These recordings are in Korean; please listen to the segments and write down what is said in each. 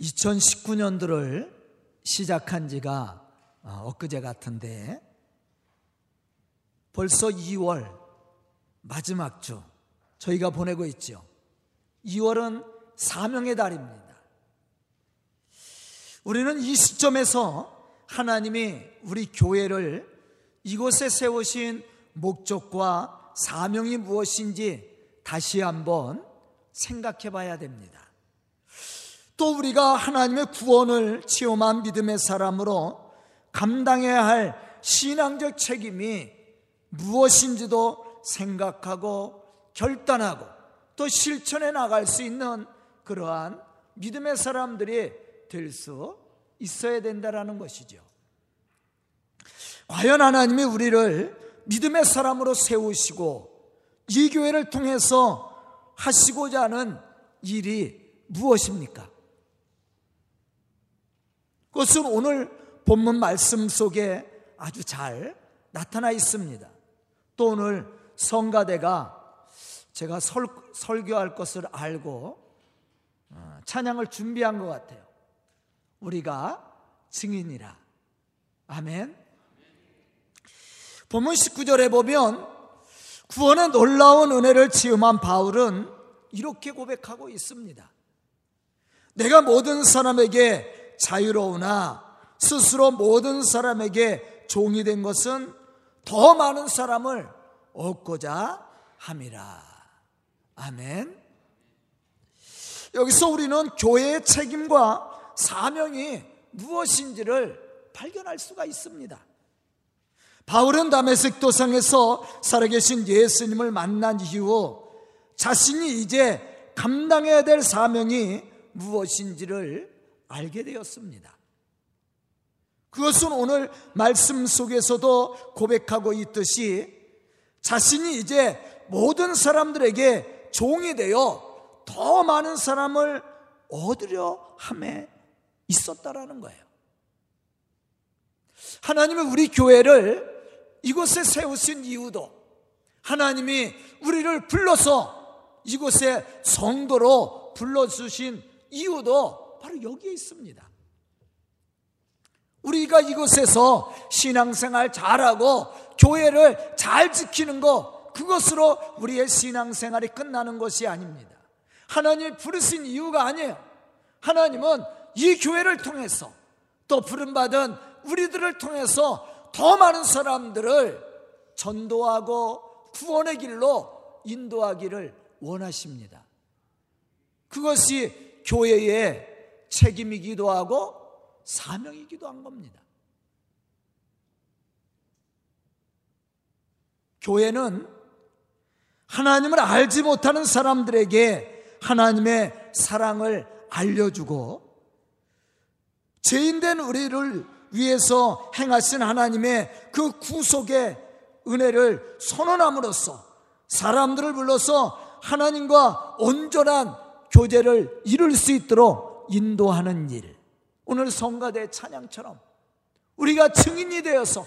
2019년도를 시작한 지가 어, 엊그제 같은데 벌써 2월 마지막 주 저희가 보내고 있죠. 2월은 사명의 달입니다. 우리는 이 시점에서 하나님이 우리 교회를 이곳에 세우신 목적과 사명이 무엇인지 다시 한번 생각해 봐야 됩니다. 또 우리가 하나님의 구원을 체험한 믿음의 사람으로 감당해야 할 신앙적 책임이 무엇인지도 생각하고 결단하고 또 실천해 나갈 수 있는 그러한 믿음의 사람들이 될 수 있어야 된다라는 것이죠. 과연 하나님이 우리를 믿음의 사람으로 세우시고 이 교회를 통해서 하시고자 하는 일이 무엇입니까? 그것은 오늘 본문 말씀 속에 아주 잘 나타나 있습니다. 또 오늘 성가대가 제가 설, 설교할 것을 알고 어, 찬양을 준비한 것 같아요. 우리가 증인이라. 아멘. 본문 19절에 보면 구원의 놀라운 은혜를 체험한 바울은 이렇게 고백하고 있습니다. 내가 모든 사람에게 자유로우나 스스로 모든 사람에게 종이 된 것은 더 많은 사람을 얻고자 함이라. 아멘. 여기서 우리는 교회의 책임과 사명이 무엇인지를 발견할 수가 있습니다. 바울은 다메섹 도상에서 살아계신 예수님을 만난 이후 자신이 이제 감당해야 될 사명이 무엇인지를 알게 되었습니다. 그것은 오늘 말씀 속에서도 고백하고 있듯이 자신이 이제 모든 사람들에게 종이 되어 더 많은 사람을 얻으려 함에 있었다라는 거예요. 하나님은 우리 교회를 이곳에 세우신 이유도 하나님이 우리를 불러서 이곳에 성도로 불러주신 이유도 바로 여기에 있습니다. 우리가 이곳에서 신앙생활 잘하고 교회를 잘 지키는 것, 그것으로 우리의 신앙생활이 끝나는 것이 아닙니다. 하나님이 부르신 이유가 아니에요. 하나님은 이 교회를 통해서 또 부름받은 우리들을 통해서 더 많은 사람들을 전도하고 구원의 길로 인도하기를 원하십니다. 그것이 교회의 책임이기도 하고 사명이기도 한 겁니다. 교회는 하나님을 알지 못하는 사람들에게 하나님의 사랑을 알려주고 죄인된 우리를 위해서 행하신 하나님의 그 구속의 은혜를 선언함으로써 사람들을 불러서 하나님과 온전한 교제를 이룰 수 있도록 인도하는 일. 오늘 성가대 찬양처럼 우리가 증인이 되어서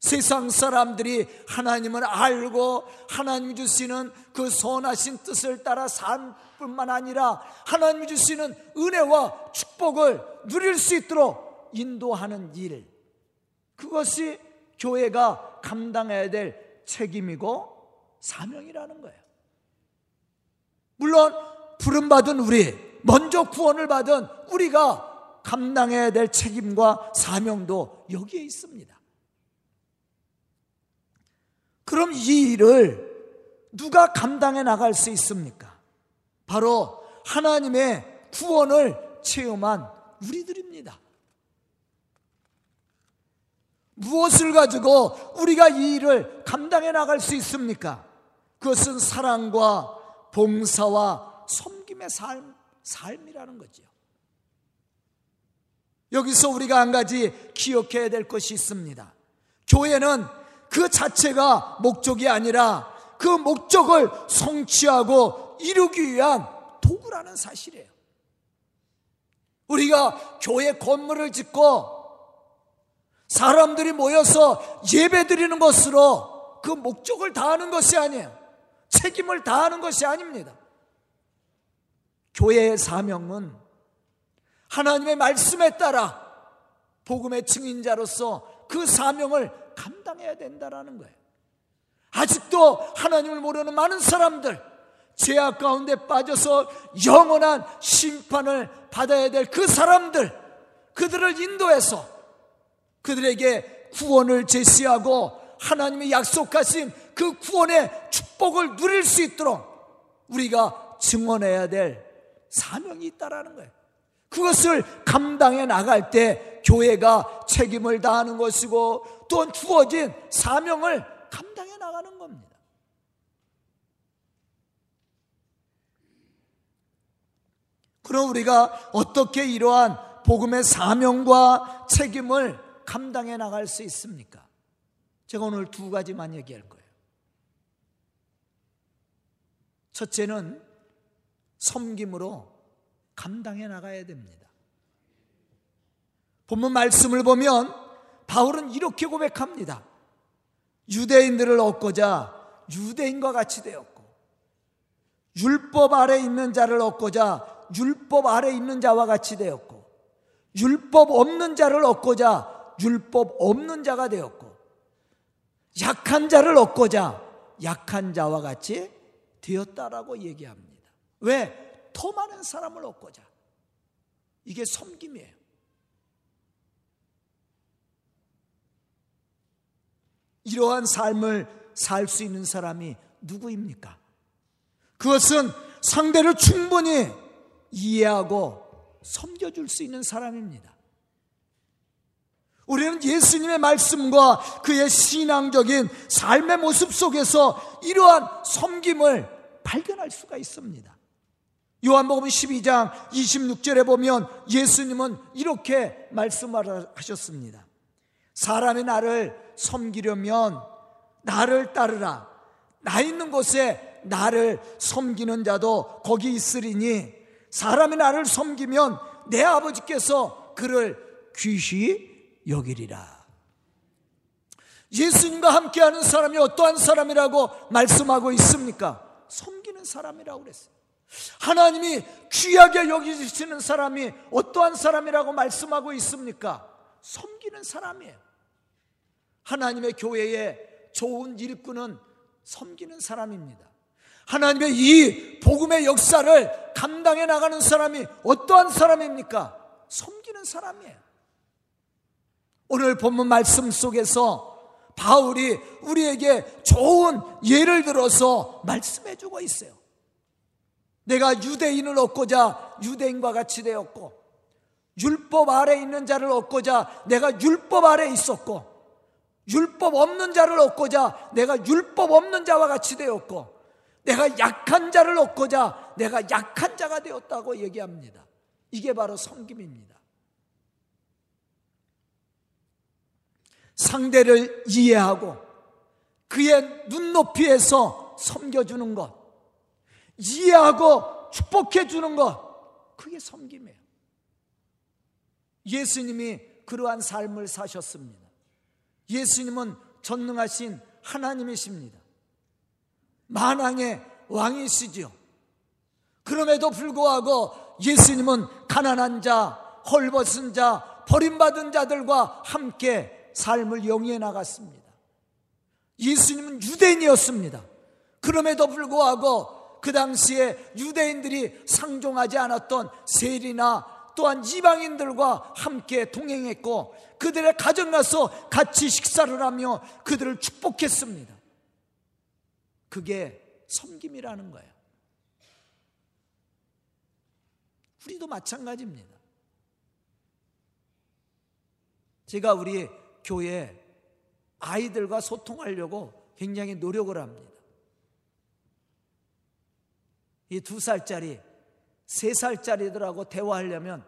세상 사람들이 하나님을 알고 하나님 주시는 그 선하신 뜻을 따라 산 뿐만 아니라 하나님 주시는 은혜와 축복을 누릴 수 있도록 인도하는 일. 그것이 교회가 감당해야 될 책임이고 사명이라는 거예요. 물론 부름받은 우리 먼저 구원을 받은 우리가 감당해야 될 책임과 사명도 여기에 있습니다. 그럼 이 일을 누가 감당해 나갈 수 있습니까? 바로 하나님의 구원을 체험한 우리들입니다. 무엇을 가지고 우리가 이 일을 감당해 나갈 수 있습니까? 그것은 사랑과 봉사와 섬김의 삶 삶이라는 거죠. 여기서 우리가 한 가지 기억해야 될 것이 있습니다. 교회는 그 자체가 목적이 아니라 그 목적을 성취하고 이루기 위한 도구라는 사실이에요. 우리가 교회 건물을 짓고 사람들이 모여서 예배 드리는 것으로 그 목적을 다하는 것이 아니에요. 책임을 다하는 것이 아닙니다. 교회의 사명은 하나님의 말씀에 따라 복음의 증인자로서 그 사명을 감당해야 된다라는 거예요. 아직도 하나님을 모르는 많은 사람들, 죄악 가운데 빠져서 영원한 심판을 받아야 될 그 사람들, 그들을 인도해서 그들에게 구원을 제시하고 하나님이 약속하신 그 구원의 축복을 누릴 수 있도록 우리가 증언해야 될 사명이 있다라는 거예요. 그것을 감당해 나갈 때 교회가 책임을 다하는 것이고 또한 주어진 사명을 감당해 나가는 겁니다. 그럼 우리가 어떻게 이러한 복음의 사명과 책임을 감당해 나갈 수 있습니까? 제가 오늘 두 가지만 얘기할 거예요. 첫째는 섬김으로 감당해 나가야 됩니다. 본문 말씀을 보면 바울은 이렇게 고백합니다. 유대인들을 얻고자 유대인과 같이 되었고, 율법 아래 있는 자를 얻고자 율법 아래 있는 자와 같이 되었고, 율법 없는 자를 얻고자 율법 없는 자가 되었고, 약한 자를 얻고자 약한 자와 같이 되었다라고 얘기합니다. 왜? 더 많은 사람을 얻고자. 이게 섬김이에요. 이러한 삶을 살 수 있는 사람이 누구입니까? 그것은 상대를 충분히 이해하고 섬겨줄 수 있는 사람입니다. 우리는 예수님의 말씀과 그의 신앙적인 삶의 모습 속에서 이러한 섬김을 발견할 수가 있습니다. 요한복음 12장 26절에 보면 예수님은 이렇게 말씀하셨습니다. 사람이 나를 섬기려면 나를 따르라. 나 있는 곳에 나를 섬기는 자도 거기 있으리니 사람이 나를 섬기면 내 아버지께서 그를 귀시 여기리라. 예수님과 함께하는 사람이 어떠한 사람이라고 말씀하고 있습니까? 섬기는 사람이라고 그랬어요. 하나님이 귀하게 여기시는 사람이 어떠한 사람이라고 말씀하고 있습니까? 섬기는 사람이에요. 하나님의 교회에 좋은 일꾼은 섬기는 사람입니다. 하나님의 이 복음의 역사를 감당해 나가는 사람이 어떠한 사람입니까? 섬기는 사람이에요. 오늘 본문 말씀 속에서 바울이 우리에게 좋은 예를 들어서 말씀해 주고 있어요. 내가 유대인을 얻고자 유대인과 같이 되었고 율법 아래 있는 자를 얻고자 내가 율법 아래 있었고 율법 없는 자를 얻고자 내가 율법 없는 자와 같이 되었고 내가 약한 자를 얻고자 내가 약한 자가 되었다고 얘기합니다. 이게 바로 섬김입니다. 상대를 이해하고 그의 눈높이에서 섬겨주는 것. 이해하고 축복해 주는 것 그게 섬김이에요. 예수님이 그러한 삶을 사셨습니다. 예수님은 전능하신 하나님이십니다. 만왕의 왕이시죠. 그럼에도 불구하고 예수님은 가난한 자, 헐벗은 자, 버림받은 자들과 함께 삶을 영위해 나갔습니다. 예수님은 유대인이었습니다. 그럼에도 불구하고 그 당시에 유대인들이 상종하지 않았던 세리나 또한 이방인들과 함께 동행했고 그들의 가정 가서 같이 식사를 하며 그들을 축복했습니다. 그게 섬김이라는 거예요. 우리도 마찬가지입니다. 제가 우리 교회 아이들과 소통하려고 굉장히 노력을 합니다. 이 두 살짜리, 세 살짜리들하고 대화하려면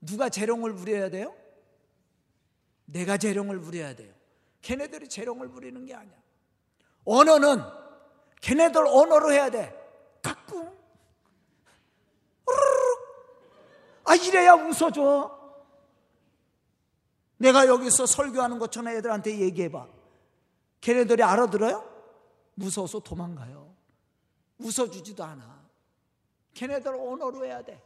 누가 재롱을 부려야 돼요? 내가 재롱을 부려야 돼요. 걔네들이 재롱을 부리는 게 아니야. 언어는 걔네들 언어로 해야 돼. 까꿍. 아, 이래야 웃어줘. 내가 여기서 설교하는 것처럼 애들한테 얘기해봐. 걔네들이 알아들어요? 무서워서 도망가요. 웃어주지도 않아. 걔네들 언어로 해야 돼.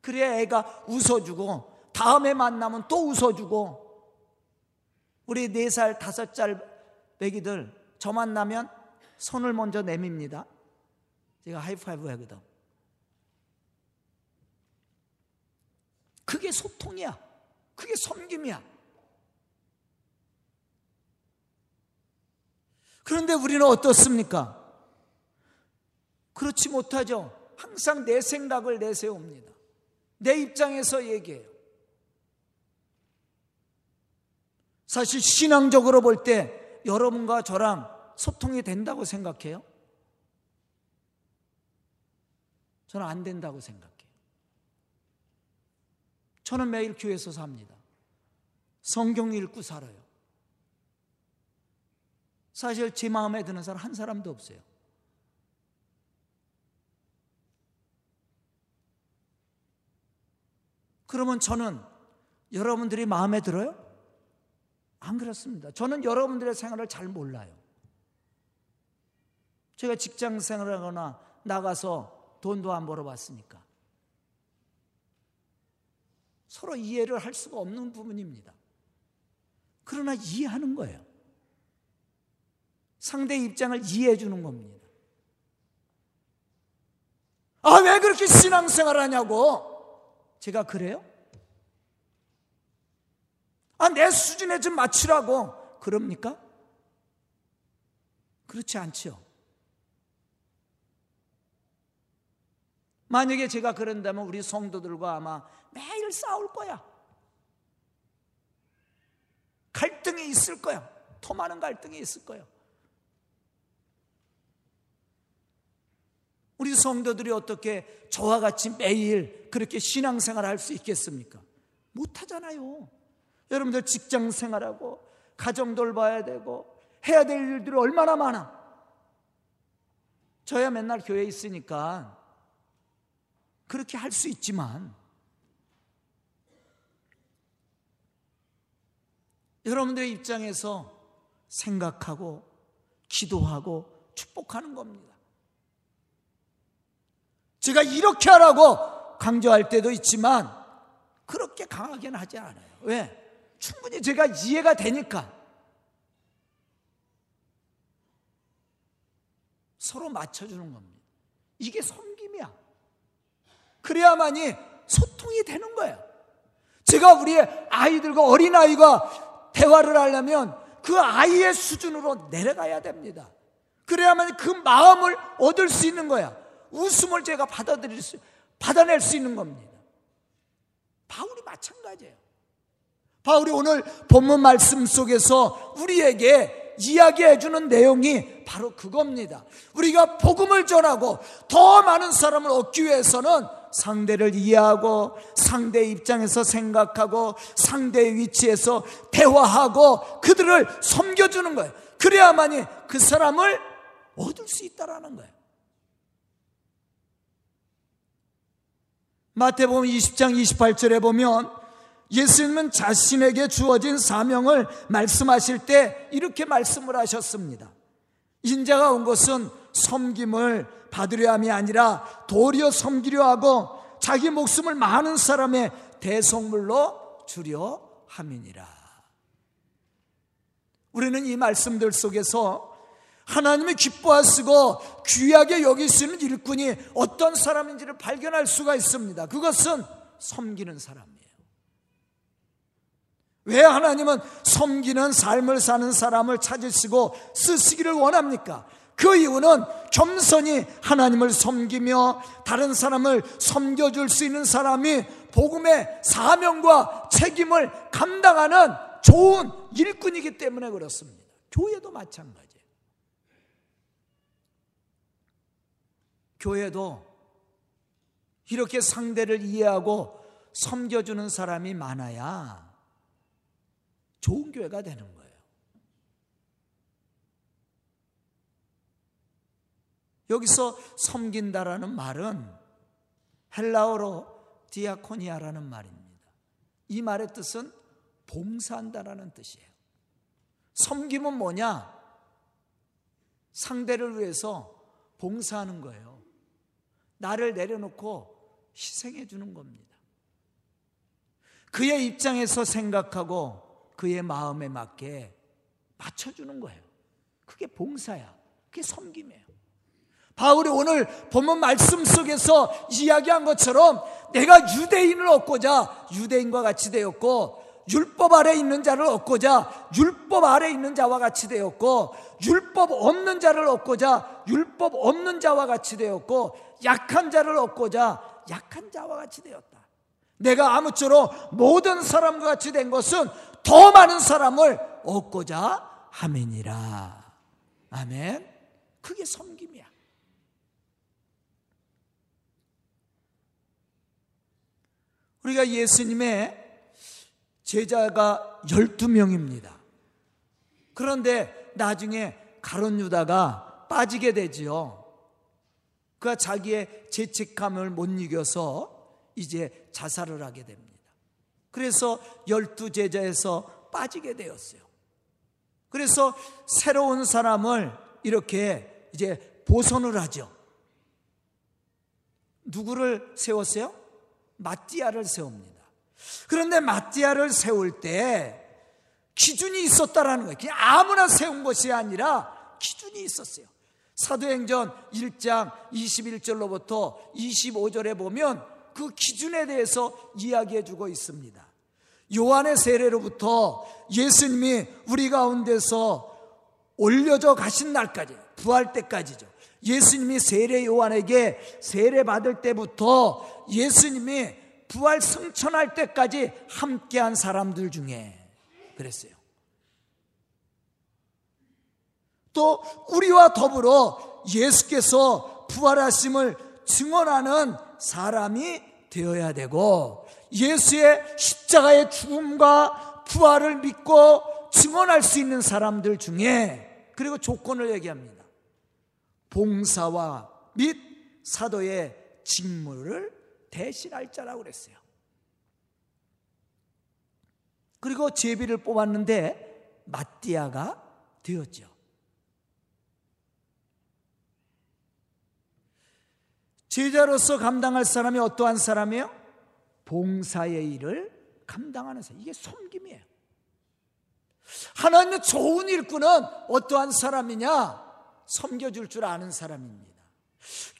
그래야 애가 웃어주고 다음에 만나면 또 웃어주고 우리 네 살 다섯 살 애기들 저 만나면 손을 먼저 내밉니다. 제가 하이파이브 하거든. 그게 소통이야. 그게 섬김이야. 그런데 우리는 어떻습니까? 그렇지 못하죠. 항상 내 생각을 내세웁니다. 내 입장에서 얘기해요. 사실 신앙적으로 볼 때 여러분과 저랑 소통이 된다고 생각해요? 저는 안 된다고 생각해요. 저는 매일 교회에서 삽니다. 성경 읽고 살아요. 사실 제 마음에 드는 사람 한 사람도 없어요. 그러면 저는 여러분들이 마음에 들어요? 안 그렇습니다. 저는 여러분들의 생활을 잘 몰라요. 제가 직장 생활하거나 나가서 돈도 안 벌어봤으니까. 서로 이해를 할 수가 없는 부분입니다. 그러나 이해하는 거예요. 상대 입장을 이해해 주는 겁니다. 아, 왜 그렇게 신앙생활 하냐고? 제가 그래요? 아, 내 수준에 좀 맞추라고. 그럽니까? 그렇지 않죠. 만약에 제가 그런다면 우리 성도들과 아마 매일 싸울 거야. 갈등이 있을 거야. 더 많은 갈등이 있을 거야. 우리 성도들이 어떻게 저와 같이 매일 그렇게 신앙생활 할 수 있겠습니까? 못하잖아요. 여러분들 직장 생활하고 가정 돌봐야 되고 해야 될 일들이 얼마나 많아. 저야 맨날 교회에 있으니까 그렇게 할 수 있지만 여러분들의 입장에서 생각하고 기도하고 축복하는 겁니다. 제가 이렇게 하라고 강조할 때도 있지만 그렇게 강하게는 하지 않아요. 왜? 충분히 제가 이해가 되니까. 서로 맞춰주는 겁니다. 이게 섬김이야. 그래야만이 소통이 되는 거예요. 제가 우리의 아이들과 어린아이가 대화를 하려면 그 아이의 수준으로 내려가야 됩니다. 그래야만 그 마음을 얻을 수 있는 거야. 웃음을 제가 받아들일 수, 받아낼 수 있는 겁니다. 바울이 마찬가지예요. 바울이 오늘 본문 말씀 속에서 우리에게 이야기해 주는 내용이 바로 그겁니다. 우리가 복음을 전하고 더 많은 사람을 얻기 위해서는 상대를 이해하고 상대의 입장에서 생각하고 상대의 위치에서 대화하고 그들을 섬겨주는 거예요. 그래야만이 그 사람을 얻을 수 있다라는 거예요. 마태복음 20장 28절에 보면 예수님은 자신에게 주어진 사명을 말씀하실 때 이렇게 말씀을 하셨습니다. 인자가 온 것은 섬김을 받으려 함이 아니라 도리어 섬기려 하고 자기 목숨을 많은 사람의 대성물로 주려 함이니라. 우리는 이 말씀들 속에서 하나님이 기뻐하시고 귀하게 있는 일꾼이 어떤 사람인지를 발견할 수가 있습니다. 그것은 섬기는 사람이에요. 왜 하나님은 섬기는 삶을 사는 사람을 찾으시고 쓰시기를 원합니까? 그 이유는 겸손히 하나님을 섬기며 다른 사람을 섬겨줄 수 있는 사람이 복음의 사명과 책임을 감당하는 좋은 일꾼이기 때문에 그렇습니다. 교회도 마찬가지예요. 교회도 이렇게 상대를 이해하고 섬겨주는 사람이 많아야 좋은 교회가 되는 거예요. 여기서 섬긴다라는 말은 헬라어로 디아코니아라는 말입니다. 이 말의 뜻은 봉사한다라는 뜻이에요. 섬김은 뭐냐? 상대를 위해서 봉사하는 거예요. 나를 내려놓고 희생해 주는 겁니다. 그의 입장에서 생각하고 그의 마음에 맞게 맞춰주는 거예요. 그게 봉사야. 그게 섬김이에요. 바울이 오늘 본문 말씀 속에서 이야기한 것처럼 내가 유대인을 얻고자 유대인과 같이 되었고 율법 아래 있는 자를 얻고자 율법 아래 있는 자와 같이 되었고 율법 없는 자를 얻고자 율법 없는 자와 같이 되었고 약한 자를 얻고자 약한 자와 같이 되었다. 내가 아무쪼록 모든 사람과 같이 된 것은 더 많은 사람을 얻고자 함이니라. 아멘. 그게 섬김이야. 우리가 예수님의 제자가 12명입니다. 그런데 나중에 가론 유다가 빠지게 되지요. 그가 자기의 죄책감을 못 이겨서 이제 자살을 하게 됩니다. 그래서 열두 제자에서 빠지게 되었어요. 그래서 새로운 사람을 이렇게 이제 보선을 하죠. 누구를 세웠어요? 마띠아를 세웁니다. 그런데 마띠아를 세울 때 기준이 있었다라는 거예요. 그냥 아무나 세운 것이 아니라 기준이 있었어요. 사도행전 1장 21절로부터 25절에 보면 그 기준에 대해서 이야기해 주고 있습니다. 요한의 세례로부터 예수님이 우리 가운데서 올려져 가신 날까지, 부활 때까지죠. 예수님이 세례 요한에게 세례 받을 때부터 예수님이 부활 승천할 때까지 함께한 사람들 중에 그랬어요. 또 우리와 더불어 예수께서 부활하심을 증언하는 사람이 되어야 되고 예수의 십자가의 죽음과 부활을 믿고 증언할 수 있는 사람들 중에 그리고 조건을 얘기합니다. 봉사와 및 사도의 직무를 대신할 자라고 그랬어요. 그리고 제비를 뽑았는데 마띠아가 되었죠. 제자로서 감당할 사람이 어떠한 사람이에요? 봉사의 일을 감당하는 사람. 이게 섬김이에요. 하나님의 좋은 일꾼은 어떠한 사람이냐? 섬겨줄 줄 아는 사람입니다.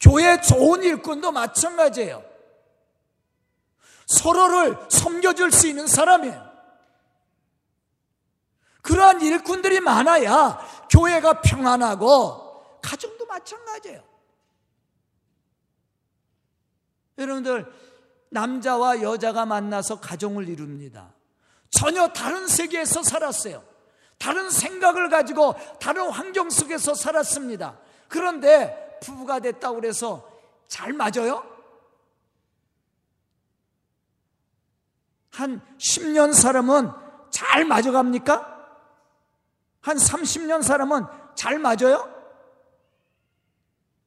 교회 좋은 일꾼도 마찬가지예요. 서로를 섬겨줄 수 있는 사람이에요. 그러한 일꾼들이 많아야 교회가 평안하고 가정도 마찬가지예요. 여러분들 남자와 여자가 만나서 가정을 이룹니다. 전혀 다른 세계에서 살았어요. 다른 생각을 가지고 다른 환경 속에서 살았습니다. 그런데 부부가 됐다고 그래서 잘 맞아요? 한 10년 사람은 잘 맞아갑니까? 한 30년 사람은 잘 맞아요?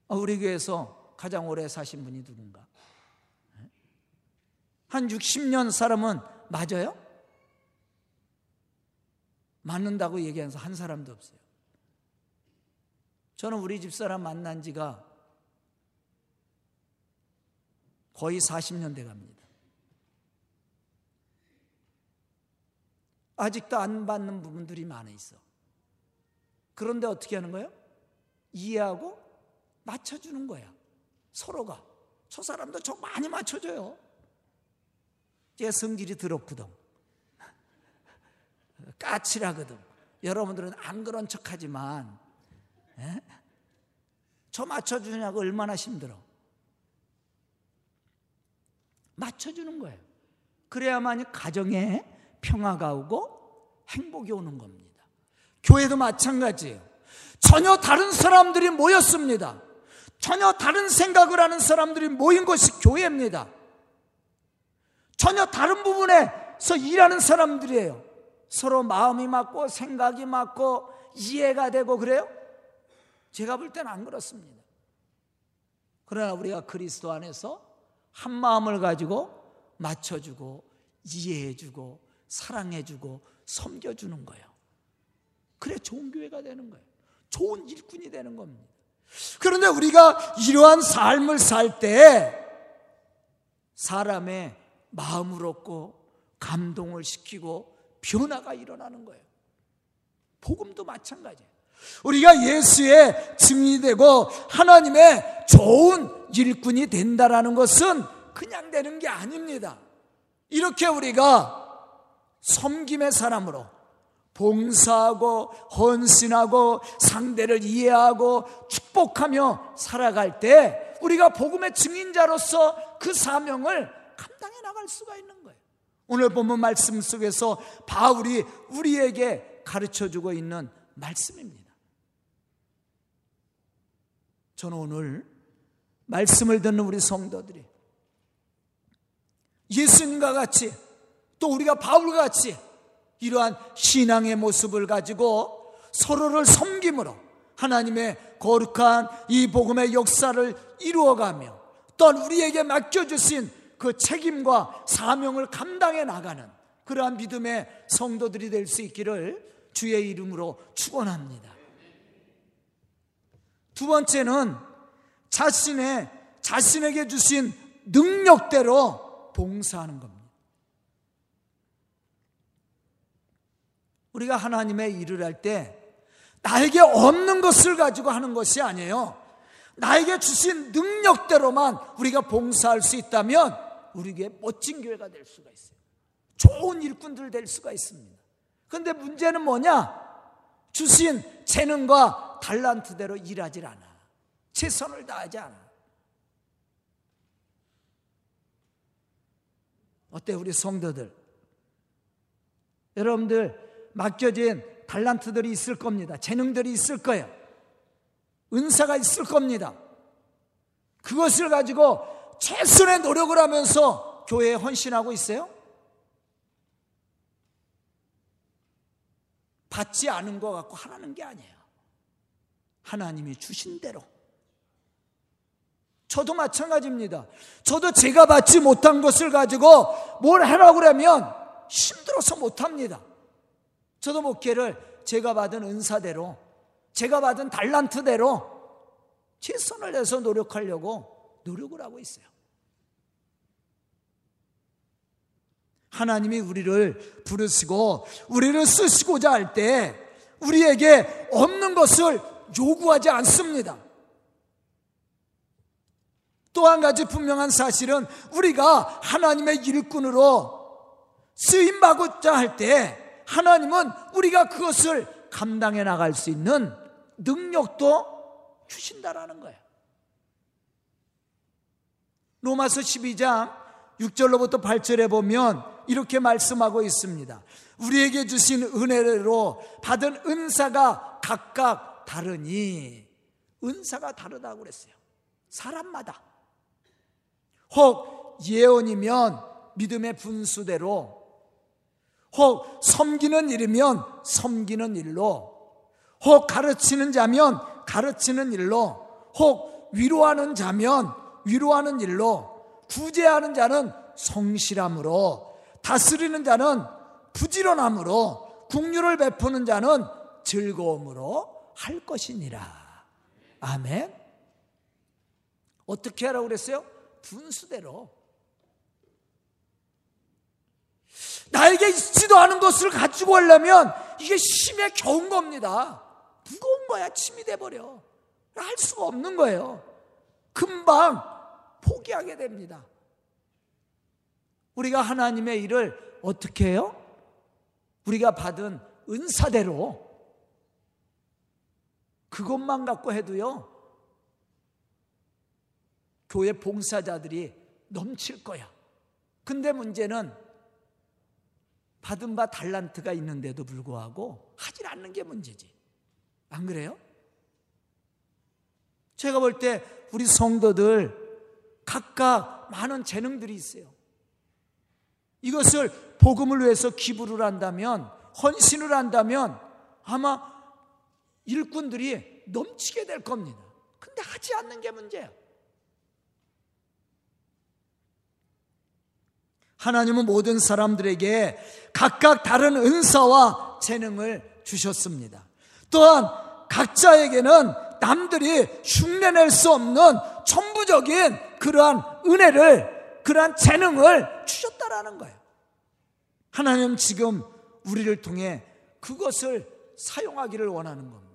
어, 우리 교회에서 가장 오래 사신 분이 누군가? 한 60년 사람은 맞아요? 맞는다고 얘기하면서 한 사람도 없어요. 저는 우리 집사람 만난 지가 거의 40년 돼 갑니다. 아직도 안 받는 부분들이 많아 있어. 그런데 어떻게 하는 거예요? 이해하고 맞춰주는 거야. 서로가. 저 사람도 저 많이 맞춰줘요. 제 성질이 더럽거든. 까칠하거든. 여러분들은 안 그런 척 하지만, 에? 예? 저 맞춰주냐고 얼마나 힘들어. 맞춰주는 거예요. 그래야만 가정에 평화가 오고 행복이 오는 겁니다. 교회도 마찬가지예요. 전혀 다른 사람들이 모였습니다. 전혀 다른 생각을 하는 사람들이 모인 것이 교회입니다. 전혀 다른 부분에서 일하는 사람들이에요. 서로 마음이 맞고 생각이 맞고 이해가 되고 그래요? 제가 볼 때는 안 그렇습니다. 그러나 우리가 그리스도 안에서 한 마음을 가지고 맞춰주고 이해해주고 사랑해주고 섬겨주는 거예요. 그래 좋은 교회가 되는 거예요. 좋은 일꾼이 되는 겁니다. 그런데 우리가 이러한 삶을 살 때 사람의 마음을 얻고 감동을 시키고 변화가 일어나는 거예요. 복음도 마찬가지예요. 우리가 예수의 증인이 되고 하나님의 좋은 일꾼이 된다라는 것은 그냥 되는 게 아닙니다. 이렇게 우리가 섬김의 사람으로 봉사하고 헌신하고 상대를 이해하고 축복하며 살아갈 때 우리가 복음의 증인자로서 그 사명을 감당해 나갈 수가 있는 거예요. 오늘 본문 말씀 속에서 바울이 우리에게 가르쳐 주고 있는 말씀입니다. 저는 오늘 말씀을 듣는 우리 성도들이 예수님과 같이 또 우리가 바울과 같이 이러한 신앙의 모습을 가지고 서로를 섬김으로 하나님의 거룩한 이 복음의 역사를 이루어가며 또한 우리에게 맡겨주신 그 책임과 사명을 감당해 나가는 그러한 믿음의 성도들이 될 수 있기를 주의 이름으로 축원합니다. 두 번째는 자신의 자신에게 주신 능력대로 봉사하는 겁니다. 우리가 하나님의 일을 할 때 나에게 없는 것을 가지고 하는 것이 아니에요. 나에게 주신 능력대로만 우리가 봉사할 수 있다면 우리에게 멋진 교회가 될 수가 있어요. 좋은 일꾼들 될 수가 있습니다. 그런데 문제는 뭐냐? 주신 재능과 달란트대로 일하질 않아. 최선을 다하지 않아. 어때 우리 성도들? 여러분들 맡겨진 달란트들이 있을 겁니다. 재능들이 있을 거예요. 은사가 있을 겁니다. 그것을 가지고 최선의 노력을 하면서 교회에 헌신하고 있어요? 받지 않은 것 같고 하라는 게 아니에요. 하나님이 주신 대로. 저도 마찬가지입니다. 저도 제가 받지 못한 것을 가지고 뭘 하라고 그러면 힘들어서 못합니다. 저도 목회를 제가 받은 은사대로, 제가 받은 달란트대로 최선을 내서 노력하려고 노력을 하고 있어요. 하나님이 우리를 부르시고 우리를 쓰시고자 할 때 우리에게 없는 것을 요구하지 않습니다. 또 한 가지 분명한 사실은 우리가 하나님의 일꾼으로 쓰임받고자 할 때 하나님은 우리가 그것을 감당해 나갈 수 있는 능력도 주신다라는 거예요. 로마서 12장 6절로부터 8절에 보면 이렇게 말씀하고 있습니다. 우리에게 주신 은혜로 받은 은사가 각각 다르니 은사가 다르다고 그랬어요. 사람마다. 혹 예언이면 믿음의 분수대로 혹 섬기는 일이면 섬기는 일로, 혹 가르치는 자면 가르치는 일로, 혹 위로하는 자면 위로하는 일로, 구제하는 자는 성실함으로, 다스리는 자는 부지런함으로, 국류를 베푸는 자는 즐거움으로 할 것이니라. 아멘. 어떻게 하라고 그랬어요? 분수대로. 나에게 있지도 않은 것을 가지고 하려면 이게 힘에 겨운 겁니다. 무거운 거야. 침이 돼버려. 할 수가 없는 거예요. 금방 포기하게 됩니다. 우리가 하나님의 일을 어떻게 해요? 우리가 받은 은사대로 그것만 갖고 해도요, 교회 봉사자들이 넘칠 거야. 근데 문제는 받은 바 달란트가 있는데도 불구하고 하질 않는 게 문제지. 안 그래요? 제가 볼 때 우리 성도들 각각 많은 재능들이 있어요. 이것을 복음을 위해서 기부를 한다면, 헌신을 한다면 아마 일꾼들이 넘치게 될 겁니다. 근데 하지 않는 게 문제예요. 하나님은 모든 사람들에게 각각 다른 은사와 재능을 주셨습니다. 또한 각자에게는 남들이 흉내낼 수 없는 천부적인 그러한 은혜를, 그러한 재능을 주셨다라는 거예요. 하나님 지금 우리를 통해 그것을 사용하기를 원하는 겁니다.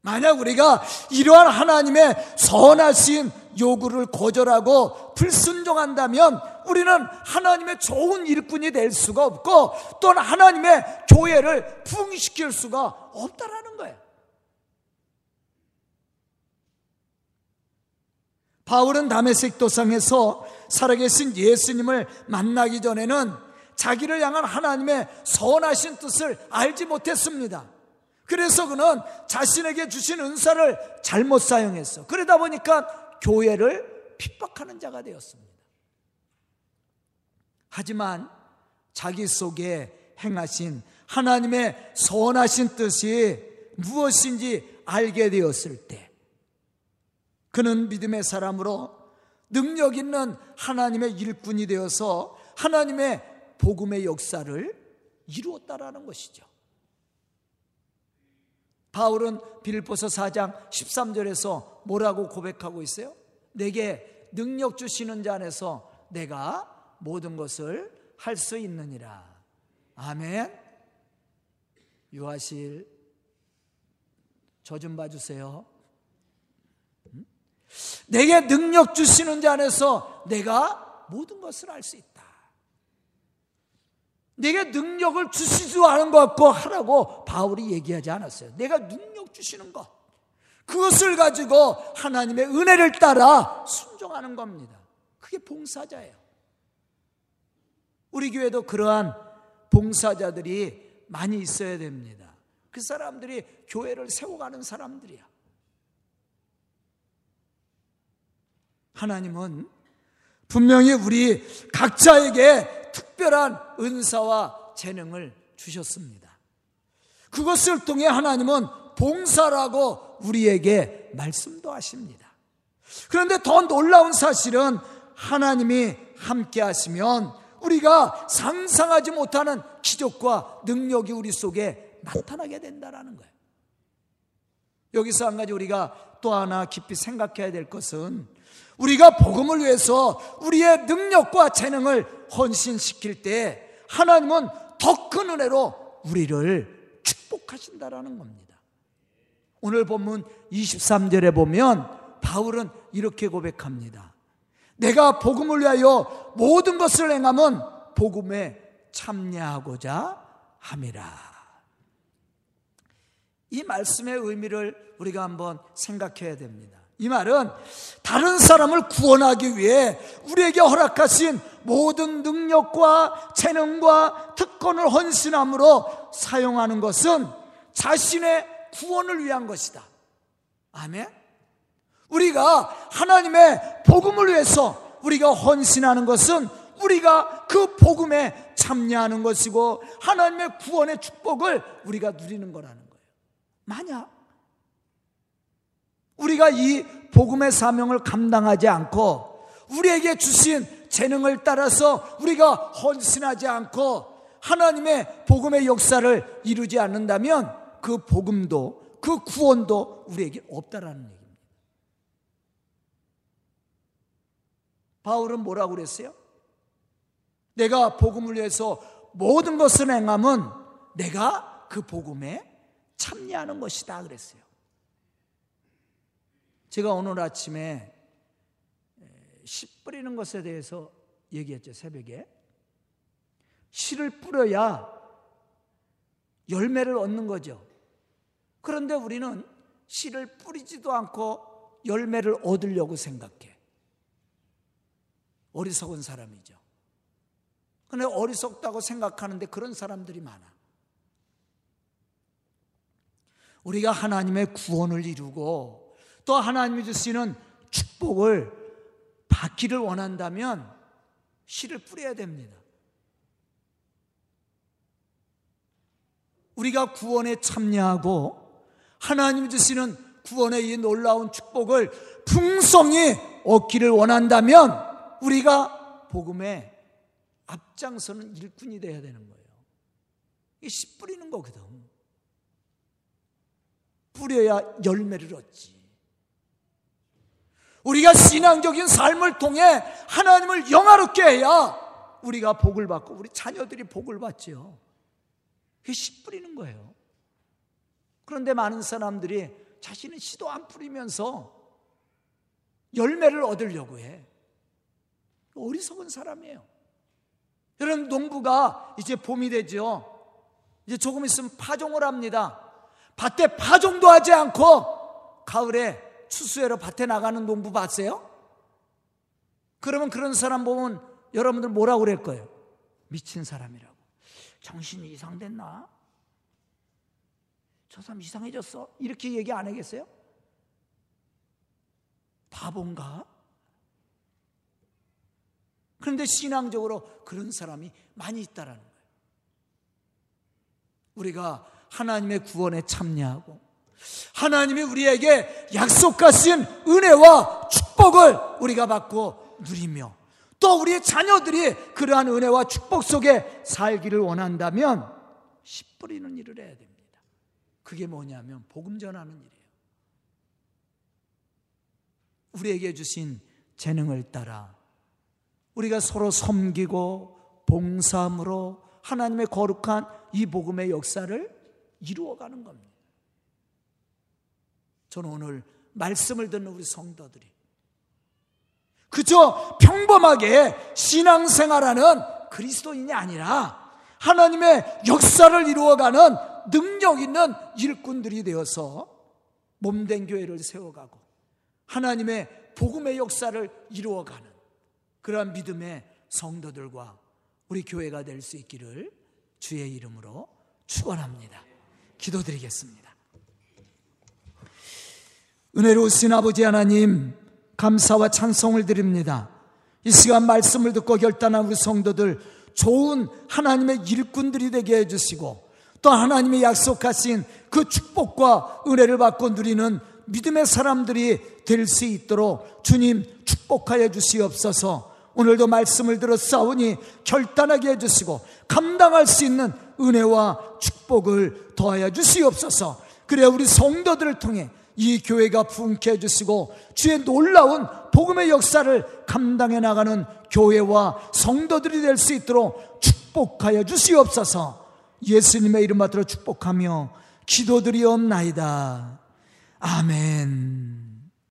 만약 우리가 이러한 하나님의 선하신 요구를 거절하고 불순종한다면 우리는 하나님의 좋은 일꾼이 될 수가 없고 또는 하나님의 교회를 부흥시킬 수가 없다라는 거예요. 바울은 다메섹 도상에서 살아계신 예수님을 만나기 전에는 자기를 향한 하나님의 선하신 뜻을 알지 못했습니다. 그래서 그는 자신에게 주신 은사를 잘못 사용했어. 그러다 보니까 교회를 핍박하는 자가 되었습니다. 하지만 자기 속에 행하신 하나님의 선하신 뜻이 무엇인지 알게 되었을 때 그는 믿음의 사람으로 능력 있는 하나님의 일꾼이 되어서 하나님의 복음의 역사를 이루었다라는 것이죠. 바울은 빌보서 4장 13절에서 뭐라고 고백하고 있어요? 내게 능력 주시는 자 안에서 내가 모든 것을 할 수 있느니라. 아멘. 유아실 저 좀 봐주세요. 내게 능력 주시는 자 안에서 내가 모든 것을 할수 있다. 내게 능력을 주시지도 않은 것 같고 하라고 바울이 얘기하지 않았어요. 내가 능력 주시는 것. 그것을 가지고 하나님의 은혜를 따라 순종하는 겁니다. 그게 봉사자예요. 우리 교회도 그러한 봉사자들이 많이 있어야 됩니다. 그 사람들이 교회를 세워가는 사람들이야. 하나님은 분명히 우리 각자에게 특별한 은사와 재능을 주셨습니다. 그것을 통해 하나님은 봉사라고 우리에게 말씀도 하십니다. 그런데 더 놀라운 사실은 하나님이 함께 하시면 우리가 상상하지 못하는 기적과 능력이 우리 속에 나타나게 된다는 거예요. 여기서 한 가지 우리가 또 하나 깊이 생각해야 될 것은 우리가 복음을 위해서 우리의 능력과 재능을 헌신시킬 때 하나님은 더 큰 은혜로 우리를 축복하신다라는 겁니다. 오늘 본문 23절에 보면 바울은 이렇게 고백합니다. 내가 복음을 위하여 모든 것을 행함은 복음에 참여하고자 함이라. 이 말씀의 의미를 우리가 한번 생각해야 됩니다. 이 말은 다른 사람을 구원하기 위해 우리에게 허락하신 모든 능력과 재능과 특권을 헌신함으로 사용하는 것은 자신의 구원을 위한 것이다. 아멘. 우리가 하나님의 복음을 위해서 우리가 헌신하는 것은 우리가 그 복음에 참여하는 것이고 하나님의 구원의 축복을 우리가 누리는 거라는 거예요. 만약 우리가 이 복음의 사명을 감당하지 않고 우리에게 주신 재능을 따라서 우리가 헌신하지 않고 하나님의 복음의 역사를 이루지 않는다면 그 복음도 그 구원도 우리에게 없다라는 얘기입니다. 바울은 뭐라고 그랬어요? 내가 복음을 위해서 모든 것을 행함은 내가 그 복음에 참여하는 것이다 그랬어요. 제가 오늘 아침에 씨 뿌리는 것에 대해서 얘기했죠, 새벽에. 씨를 뿌려야 열매를 얻는 거죠. 그런데 우리는 씨를 뿌리지도 않고 열매를 얻으려고 생각해. 어리석은 사람이죠. 근데 어리석다고 생각하는데 그런 사람들이 많아. 우리가 하나님의 구원을 이루고 또 하나님이 주시는 축복을 받기를 원한다면 씨를 뿌려야 됩니다. 우리가 구원에 참여하고 하나님이 주시는 구원의 이 놀라운 축복을 풍성히 얻기를 원한다면 우리가 복음에 앞장서는 일꾼이 되어야 되는 거예요. 이게 씨 뿌리는 거거든. 뿌려야 열매를 얻지. 우리가 신앙적인 삶을 통해 하나님을 영화롭게 해야 우리가 복을 받고 우리 자녀들이 복을 받지요. 그게 씨 뿌리는 거예요. 그런데 많은 사람들이 자신은 씨도 안 뿌리면서 열매를 얻으려고 해. 어리석은 사람이에요. 여러분, 농부가 이제 봄이 되죠. 이제 조금 있으면 파종을 합니다. 밭에 파종도 하지 않고 가을에 추수해러 밭에 나가는 농부 봤어요? 그러면 그런 사람 보면 여러분들 뭐라고 그럴 거예요? 미친 사람이라고. 정신이 이상됐나? 저 사람 이상해졌어? 이렇게 얘기 안 하겠어요? 바본가? 그런데 신앙적으로 그런 사람이 많이 있다라는 거예요. 우리가 하나님의 구원에 참여하고 하나님이 우리에게 약속하신 은혜와 축복을 우리가 받고 누리며 또 우리의 자녀들이 그러한 은혜와 축복 속에 살기를 원한다면 씨 뿌리는 일을 해야 됩니다. 그게 뭐냐면 복음 전하는 일이에요. 우리에게 주신 재능을 따라 우리가 서로 섬기고 봉사함으로 하나님의 거룩한 이 복음의 역사를 이루어가는 겁니다. 저는 오늘 말씀을 듣는 우리 성도들이 그저 평범하게 신앙생활하는 그리스도인이 아니라 하나님의 역사를 이루어가는 능력 있는 일꾼들이 되어서 몸된 교회를 세워가고 하나님의 복음의 역사를 이루어가는 그러한 믿음의 성도들과 우리 교회가 될 수 있기를 주의 이름으로 축원합니다. 기도드리겠습니다. 은혜로우신 아버지 하나님 감사와 찬송을 드립니다. 이 시간 말씀을 듣고 결단한 우리 성도들 좋은 하나님의 일꾼들이 되게 해주시고 또 하나님의 약속하신 그 축복과 은혜를 받고 누리는 믿음의 사람들이 될 수 있도록 주님 축복하여 주시옵소서 오늘도 말씀을 들어 싸우니 결단하게 해주시고 감당할 수 있는 은혜와 축복을 더하여 주시옵소서 그래 우리 성도들을 통해 이 교회가 부흥케 해주시고 주의 놀라운 복음의 역사를 감당해 나가는 교회와 성도들이 될 수 있도록 축복하여 주시옵소서 예수님의 이름 받들어 축복하며 기도드리옵나이다. 아멘.